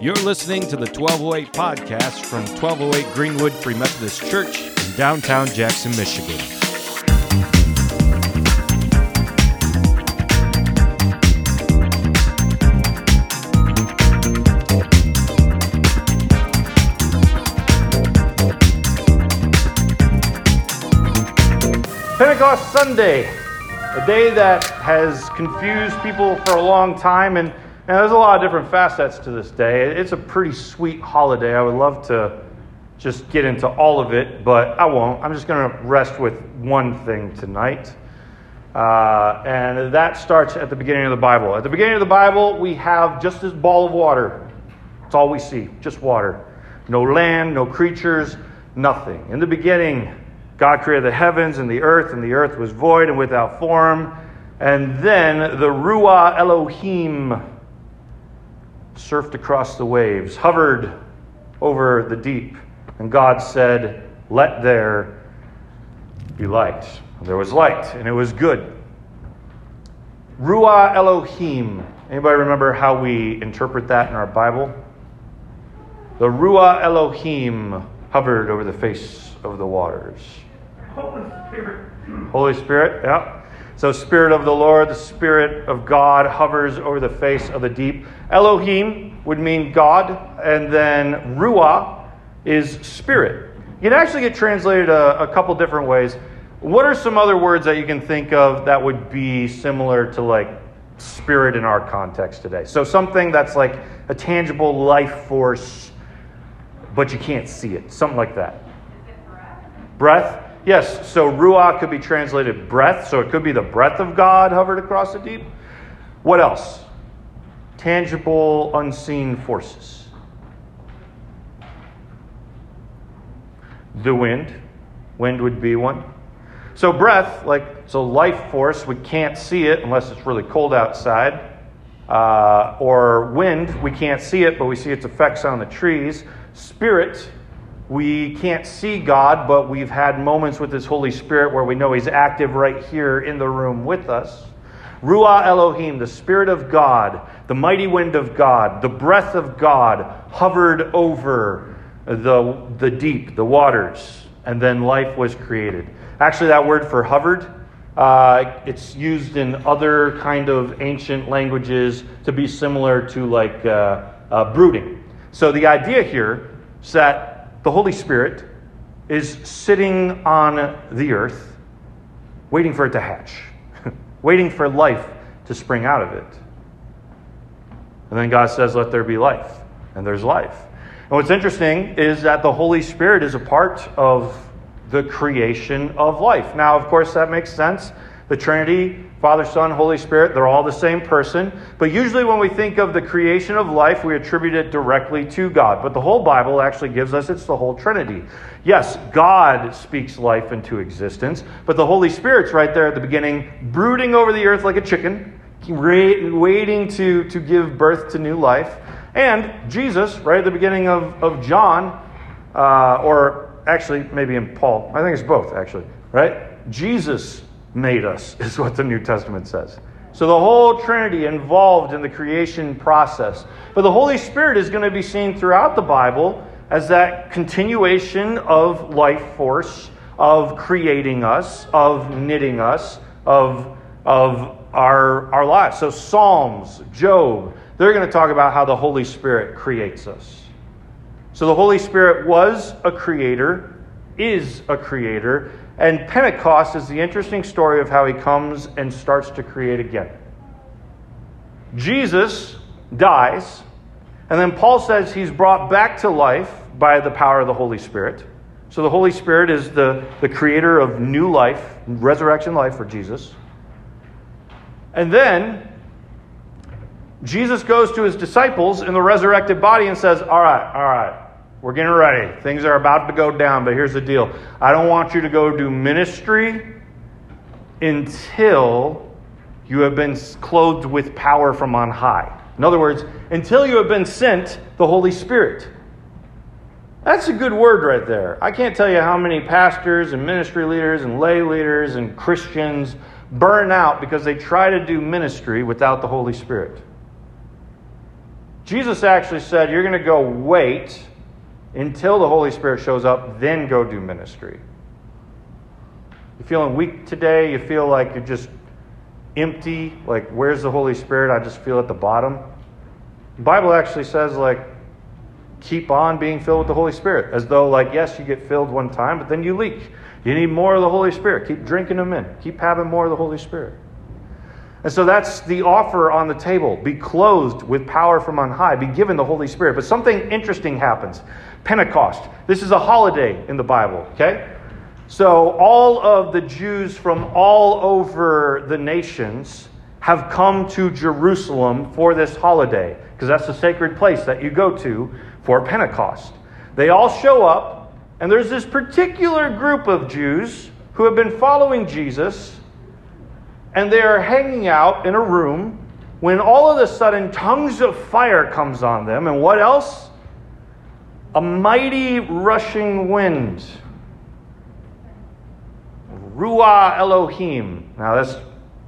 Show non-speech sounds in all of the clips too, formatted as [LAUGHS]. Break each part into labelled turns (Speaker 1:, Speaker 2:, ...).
Speaker 1: You're listening to the 1208 podcast from 1208 Greenwood Free Methodist Church in downtown Jackson, Michigan.
Speaker 2: Pentecost Sunday, a day that has confused people for a long time, and, and there's a lot of different facets to this day. It's a pretty sweet holiday. I would love to just get into all of it, but I won't. I'm just going to rest with one thing tonight. Uh, and that starts at the beginning of the Bible. At the beginning of the Bible, we have just this ball of water. It's all we see, just water. No land, no creatures, nothing. In the beginning, God created the heavens and the earth, and the earth was void and without form. And then the Ruah Elohim surfed across the waves, hovered over the deep. And God said, Let there be light. And there was light, and it was good. Ruah Elohim. Anybody remember how we interpret that in our Bible? The Ruah Elohim hovered over the face of the waters.
Speaker 3: Holy Spirit.
Speaker 2: Holy Spirit, yeah. So, Spirit of the Lord, the Spirit of God hovers over the face of the deep. Elohim would mean God, and then Ruah is Spirit. You can actually get translated a, a couple different ways. What are some other words that you can think of that would be similar to like spirit in our context today? So, something that's like a tangible life force, but you can't see it. Something like that. Breath? Yes, so Ruach could be translated breath, so it could be the breath of God hovered across the deep. What else? Tangible, unseen forces. The wind. Wind would be one. So, breath, like, so life force, we can't see it unless it's really cold outside. Uh, or wind, we can't see it, but we see its effects on the trees. Spirit, we can't see God, but we've had moments with His Holy Spirit where we know He's active right here in the room with us. Ruah Elohim, the Spirit of God, the mighty wind of God, the breath of God hovered over the, the deep, the waters, and then life was created. Actually, that word for hovered, uh, it's used in other kind of ancient languages to be similar to like uh, uh, brooding. So the idea here is that the Holy Spirit is sitting on the earth, waiting for it to hatch, [LAUGHS] waiting for life to spring out of it. And then God says, Let there be life. And there's life. And what's interesting is that the Holy Spirit is a part of the creation of life. Now, of course, that makes sense. The Trinity, Father, Son, Holy Spirit, they're all the same person. But usually, when we think of the creation of life, we attribute it directly to God. But the whole Bible actually gives us it's the whole Trinity. Yes, God speaks life into existence, but the Holy Spirit's right there at the beginning, brooding over the earth like a chicken, waiting to, to give birth to new life. And Jesus, right at the beginning of, of John, uh, or actually, maybe in Paul, I think it's both, actually, right? Jesus made us, [LAUGHS] is what the New Testament says. So the whole Trinity involved in the creation process. But the Holy Spirit is going to be seen throughout the Bible as that continuation of life force, of creating us, of knitting us, of, of our, our lives. So Psalms, Job, they're going to talk about how the Holy Spirit creates us. So the Holy Spirit was a creator, is a creator, and Pentecost is the interesting story of how he comes and starts to create again. Jesus dies, and then Paul says he's brought back to life by the power of the Holy Spirit. So the Holy Spirit is the, the creator of new life, resurrection life for Jesus. And then Jesus goes to his disciples in the resurrected body and says, All right, all right, we're getting ready. Things are about to go down, but here's the deal. I don't want you to go do ministry until you have been clothed with power from on high. In other words, until you have been sent the Holy Spirit. That's a good word right there. I can't tell you how many pastors and ministry leaders and lay leaders and Christians burn out because they try to do ministry without the Holy Spirit. Jesus actually said, You're going to go wait until the Holy Spirit shows up, then go do ministry. You feeling weak today? You feel like you're just empty? Like, where's the Holy Spirit? I just feel at the bottom. The Bible actually says, like, keep on being filled with the Holy Spirit. As though, like, yes, you get filled one time, but then you leak. You need more of the Holy Spirit. Keep drinking them in. Keep having more of the Holy Spirit. And so that's the offer on the table. Be clothed with power from on high. Be given the Holy Spirit. But something interesting happens. Pentecost. This is a holiday in the Bible, okay? So all of the Jews from all over the nations have come to Jerusalem for this holiday because that's the sacred place that you go to for Pentecost. They all show up, and there's this particular group of Jews who have been following Jesus and they are hanging out in a room when all of a sudden tongues of fire comes on them and what else a mighty rushing wind. Ruah elohim. Now that's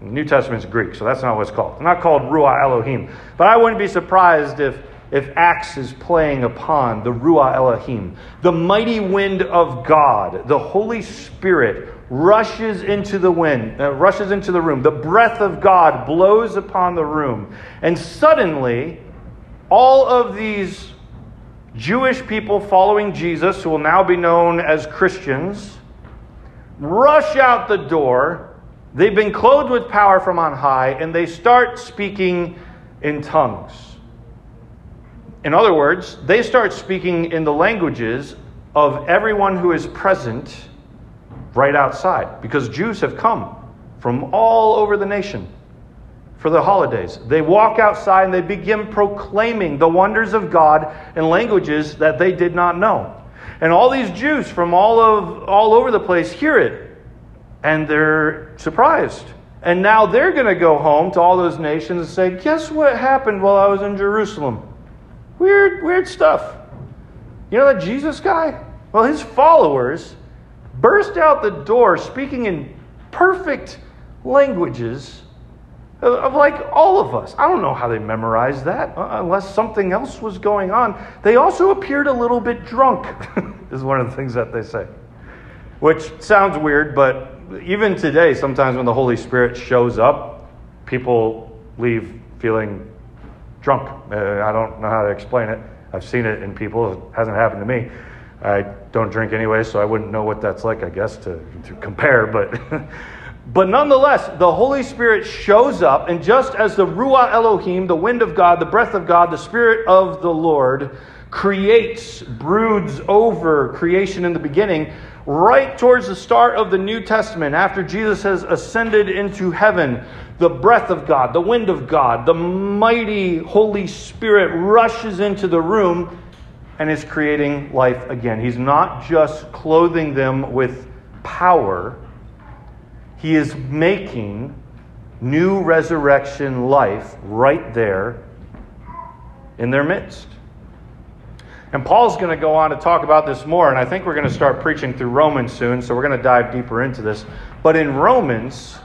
Speaker 2: new testament's greek so that's not what it's called. It's not called ruah elohim. But i wouldn't be surprised if if Acts is playing upon the Ruah Elohim, the mighty wind of God, the Holy Spirit rushes into the wind, uh, rushes into the room. The breath of God blows upon the room. And suddenly, all of these Jewish people following Jesus, who will now be known as Christians, rush out the door. They've been clothed with power from on high, and they start speaking in tongues. In other words, they start speaking in the languages of everyone who is present right outside because Jews have come from all over the nation for the holidays. They walk outside and they begin proclaiming the wonders of God in languages that they did not know. And all these Jews from all of all over the place hear it and they're surprised. And now they're going to go home to all those nations and say, "Guess what happened while I was in Jerusalem?" Weird weird stuff. You know that Jesus guy? Well, his followers burst out the door speaking in perfect languages of, like all of us. I don't know how they memorized that uh, unless something else was going on. They also appeared a little bit drunk, [LAUGHS] is one of the things that they say. Which sounds weird, but even today, sometimes when the Holy Spirit shows up, people leave feeling drunk. Uh, I don't know how to explain it. I've seen it in people, it hasn't happened to me. I don't drink anyway, so I wouldn't know what that's like, I guess, to, to compare. But, [LAUGHS] but nonetheless, the Holy Spirit shows up, and just as the Ruah Elohim, the wind of God, the breath of God, the Spirit of the Lord, creates, broods over creation in the beginning, right towards the start of the New Testament, after Jesus has ascended into heaven, the breath of God, the wind of God, the mighty Holy Spirit rushes into the room and is creating life again. He's not just clothing them with power, He is making new resurrection life right there in their midst. And Paul's going to go on to talk about this more, and I think we're going to start preaching through Romans soon, so we're going to dive deeper into this. But in Romans,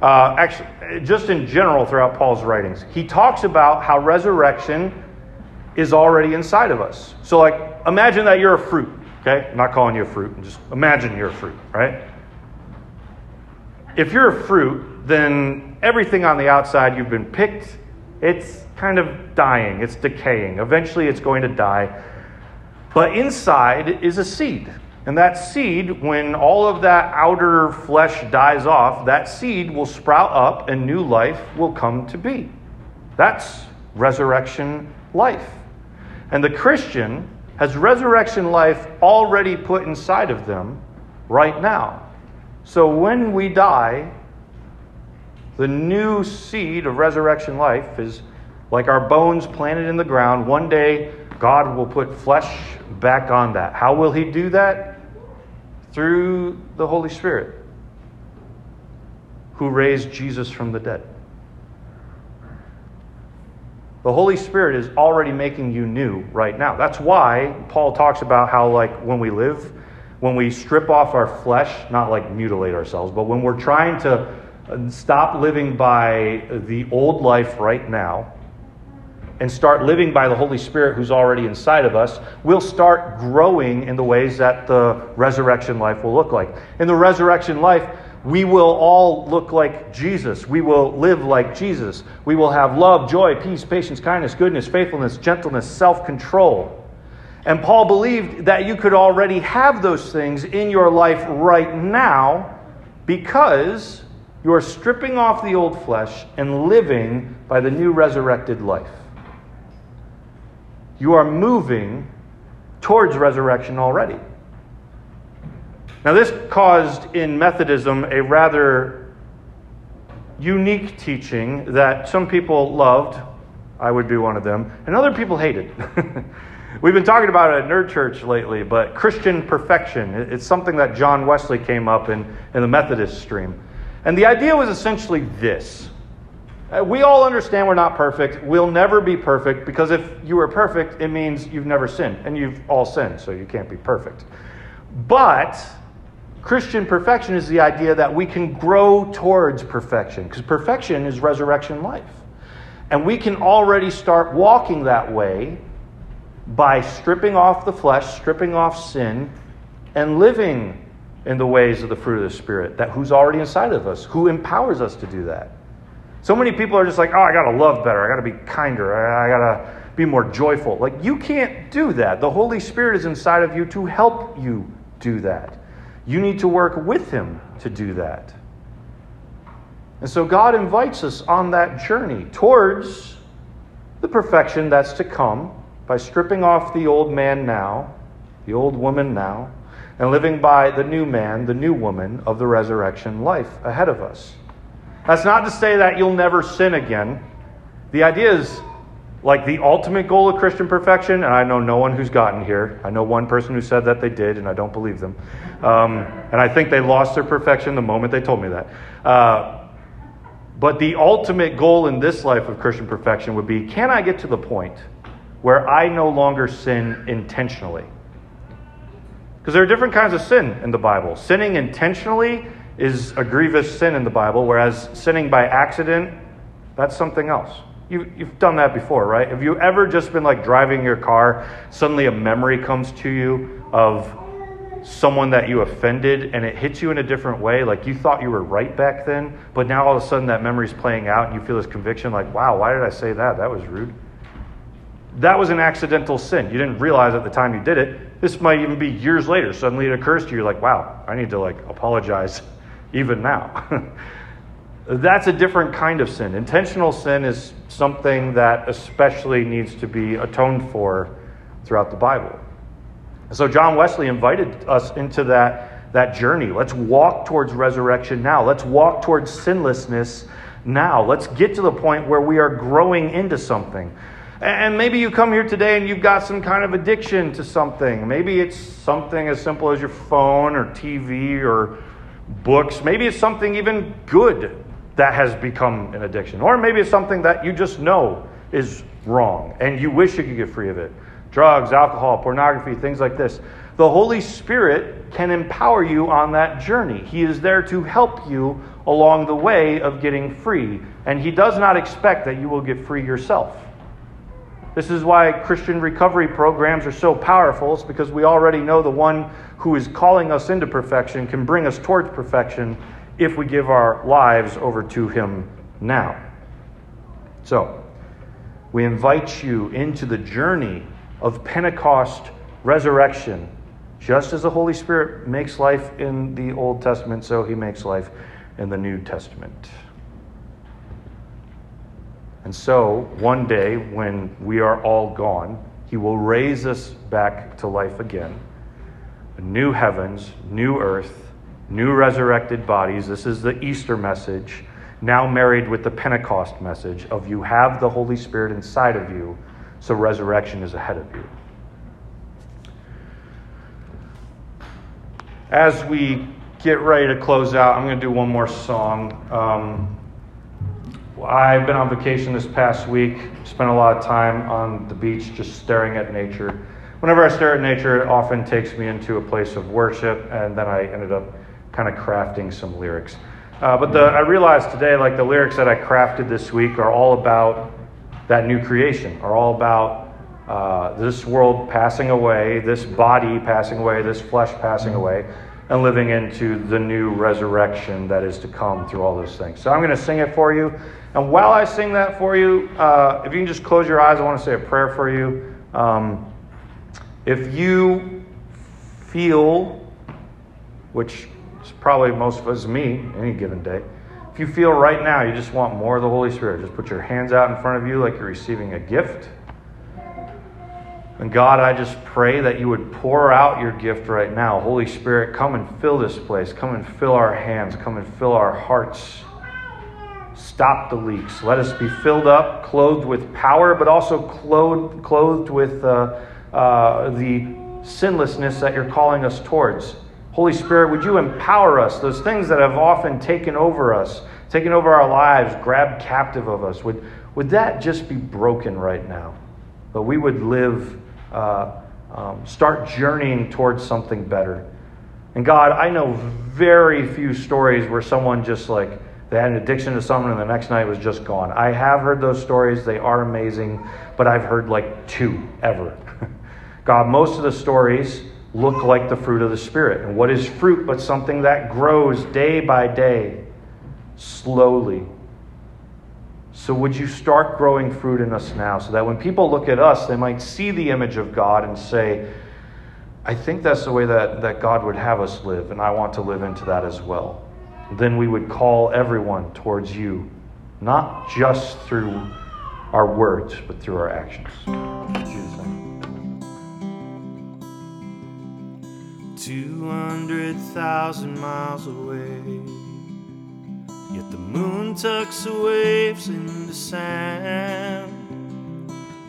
Speaker 2: uh, actually, just in general throughout Paul's writings, he talks about how resurrection is already inside of us. So, like, imagine that you're a fruit, okay? I'm not calling you a fruit, just imagine you're a fruit, right? If you're a fruit, then everything on the outside you've been picked, it's kind of dying, it's decaying. Eventually, it's going to die. But inside is a seed. And that seed, when all of that outer flesh dies off, that seed will sprout up and new life will come to be. That's resurrection life. And the Christian has resurrection life already put inside of them right now. So when we die, the new seed of resurrection life is like our bones planted in the ground. One day, God will put flesh back on that. How will He do that? Through the Holy Spirit, who raised Jesus from the dead. The Holy Spirit is already making you new right now. That's why Paul talks about how, like, when we live, when we strip off our flesh, not like mutilate ourselves, but when we're trying to uh, stop living by the old life right now, and start living by the Holy Spirit who's already inside of us, we'll start growing in the ways that the resurrection life will look like. In the resurrection life, we will all look like Jesus. We will live like Jesus. We will have love, joy, peace, patience, kindness, goodness, faithfulness, gentleness, self control. And Paul believed that you could already have those things in your life right now because you are stripping off the old flesh and living by the new resurrected life. You are moving towards resurrection already. Now, this caused in Methodism a rather unique teaching that some people loved. I would be one of them, and other people hated. [LAUGHS] We've been talking about it at Nerd Church lately, but Christian perfection. It's something that John Wesley came up in, in the Methodist stream. And the idea was essentially this uh, we all understand we're not perfect. We'll never be perfect because if you were perfect, it means you've never sinned. And you've all sinned, so you can't be perfect. But Christian perfection is the idea that we can grow towards perfection because perfection is resurrection life. And we can already start walking that way by stripping off the flesh, stripping off sin, and living in the ways of the fruit of the Spirit, that who's already inside of us, who empowers us to do that. So many people are just like, oh, I got to love better. I got to be kinder. I, got to be more joyful. Like, you can't do that. The Holy Spirit is inside of you to help you do that. You need to work with Him to do that. And so, God invites us on that journey towards the perfection that's to come by stripping off the old man now, the old woman now, and living by the new man, the new woman of the resurrection life ahead of us. That's not to say that you'll never sin again. The idea is like the ultimate goal of Christian perfection, and I know no one who's gotten here. I know one person who said that they did, and I don't believe them. Um, and I think they lost their perfection the moment they told me that. Uh, but the ultimate goal in this life of Christian perfection would be can I get to the point where I no longer sin intentionally? Because there are different kinds of sin in the Bible. Sinning intentionally is a grievous sin in the Bible, whereas sinning by accident, that's something else. You, you've done that before, right? Have you ever just been like driving your car, suddenly a memory comes to you of someone that you offended and it hits you in a different way? Like you thought you were right back then, but now all of a sudden that memory's playing out and you feel this conviction like, wow, why did I say that? That was rude. That was an accidental sin. You didn't realize at the time you did it. This might even be years later. Suddenly it occurs to you, like, wow, I need to like apologize [LAUGHS] even now. [LAUGHS] That's a different kind of sin. Intentional sin is something that especially needs to be atoned for throughout the Bible. So John Wesley invited us into that, that journey. Let's walk towards resurrection now. Let's walk towards sinlessness now. Let's get to the point where we are growing into something. And maybe you come here today and you've got some kind of addiction to something. Maybe it's something as simple as your phone or TV or books. Maybe it's something even good that has become an addiction. Or maybe it's something that you just know is wrong and you wish you could get free of it. Drugs, alcohol, pornography, things like this. The Holy Spirit can empower you on that journey. He is there to help you along the way of getting free. And He does not expect that you will get free yourself. This is why Christian recovery programs are so powerful. It's because we already know the one who is calling us into perfection can bring us towards perfection if we give our lives over to Him now. So, we invite you into the journey of Pentecost resurrection. Just as the Holy Spirit makes life in the Old Testament, so He makes life in the New Testament. And so, one day, when we are all gone, He will raise us back to life again. New heavens, new earth, new resurrected bodies. This is the Easter message, now married with the Pentecost message of you have the Holy Spirit inside of you, so resurrection is ahead of you. As we get ready to close out, I'm going to do one more song. Um, I've been on vacation this past week, spent a lot of time on the beach just staring at nature. Whenever I stare at nature, it often takes me into a place of worship, and then I ended up kind of crafting some lyrics. Uh, but the, I realized today, like the lyrics that I crafted this week are all about that new creation, are all about uh, this world passing away, this body passing away, this flesh passing away, and living into the new resurrection that is to come through all those things. So I'm going to sing it for you. And while I sing that for you, uh, if you can just close your eyes, I want to say a prayer for you. Um, if you feel, which is probably most of us, me, any given day, if you feel right now you just want more of the Holy Spirit, just put your hands out in front of you like you're receiving a gift. And God, I just pray that you would pour out your gift right now. Holy Spirit, come and fill this place. Come and fill our hands. Come and fill our hearts. Stop the leaks. Let us be filled up, clothed with power, but also clothed, clothed with uh, uh, the sinlessness that you're calling us towards. Holy Spirit, would you empower us? Those things that have often taken over us, taken over our lives, grabbed captive of us, would, would that just be broken right now? But we would live, uh, um, start journeying towards something better. And God, I know very few stories where someone just like, they had an addiction to something and the next night was just gone. I have heard those stories, they are amazing, but I've heard like two ever. [LAUGHS] God, most of the stories look like the fruit of the Spirit. And what is fruit but something that grows day by day, slowly? So, would you start growing fruit in us now so that when people look at us, they might see the image of God and say, I think that's the way that, that God would have us live, and I want to live into that as well. Then we would call everyone towards you, not just through our words, but through our actions.
Speaker 4: 200,000 miles away. The moon tucks the waves into sand.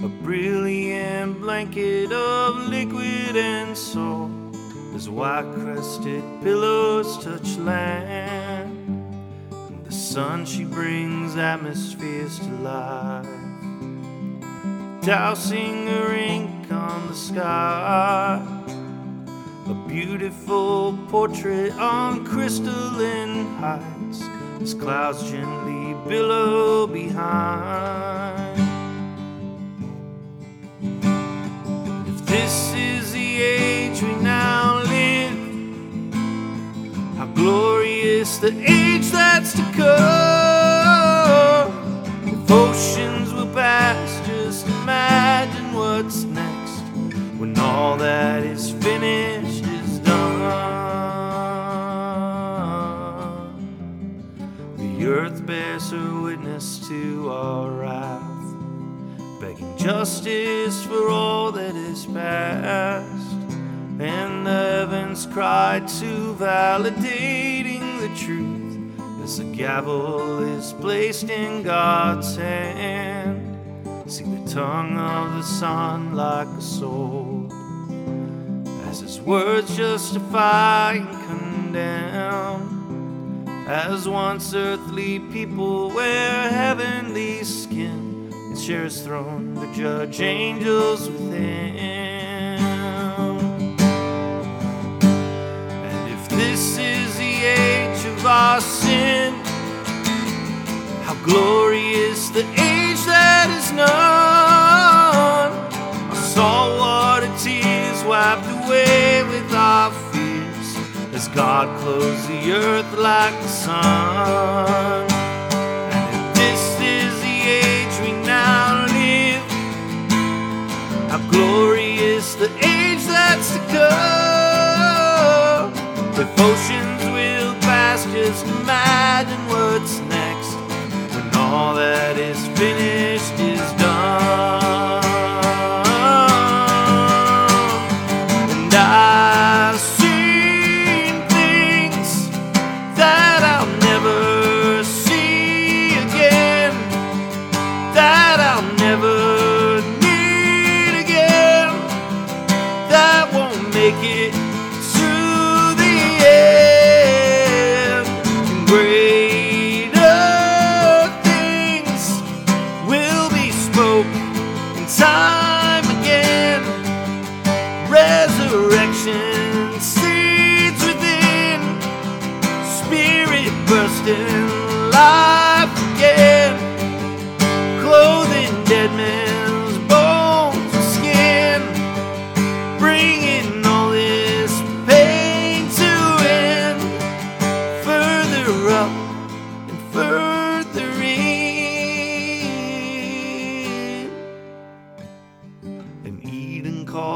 Speaker 4: A brilliant blanket of liquid and salt as white crested pillows touch land. And the sun she brings atmospheres to life, dousing her ink on the sky. A beautiful portrait on crystalline heights as clouds gently billow behind. If this is the age we now live, how glorious the age that's to come. If oceans will pass, just imagine what's next when all that earth witness to our wrath, begging justice for all that is past. And the heavens cry to validating the truth as the gavel is placed in God's hand. See the tongue of the sun like a sword as his words justify and condemn. As once earthly people wear heavenly skin, and share his throne to judge angels within. And if this is the age of our sin, how glorious the age that is known. Our saltwater tears wiped away with our as God clothes the earth like the sun. And if this is the age we now live, how glorious the age that's to come. If oceans will pass, just imagine what's next when all that is finished is done. Make it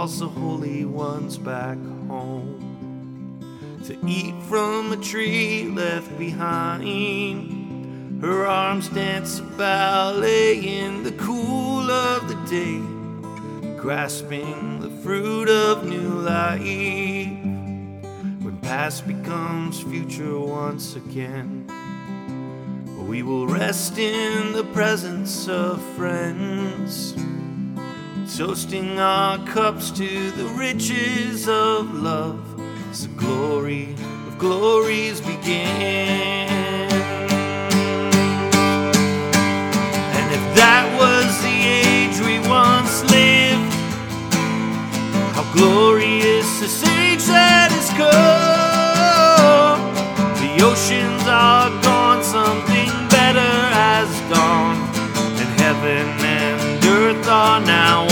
Speaker 4: calls the holy ones back home to eat from a tree left behind. Her arms dance a ballet in the cool of the day, grasping the fruit of new life. When past becomes future once again, we will rest in the presence of friends toasting our cups to the riches of love as the glory of glories begin. And if that was the age we once lived, how glorious this age that has come. The oceans are gone, something better has gone, and heaven and earth are now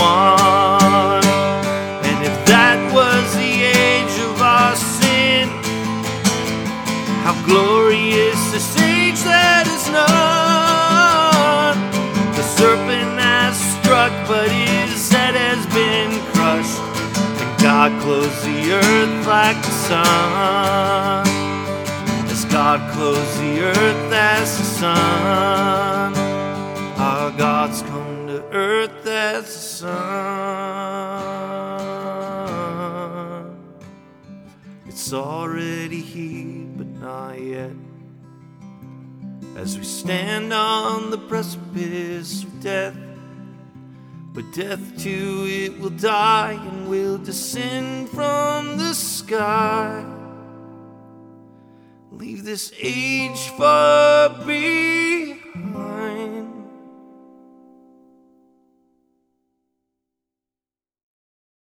Speaker 4: earth like the sun. As God clothes the earth as the sun. Our God's come to earth as the sun. It's already here, but not yet. As we stand on the precipice of death, but death too it will die and will descend from the sky. Leave this age far behind.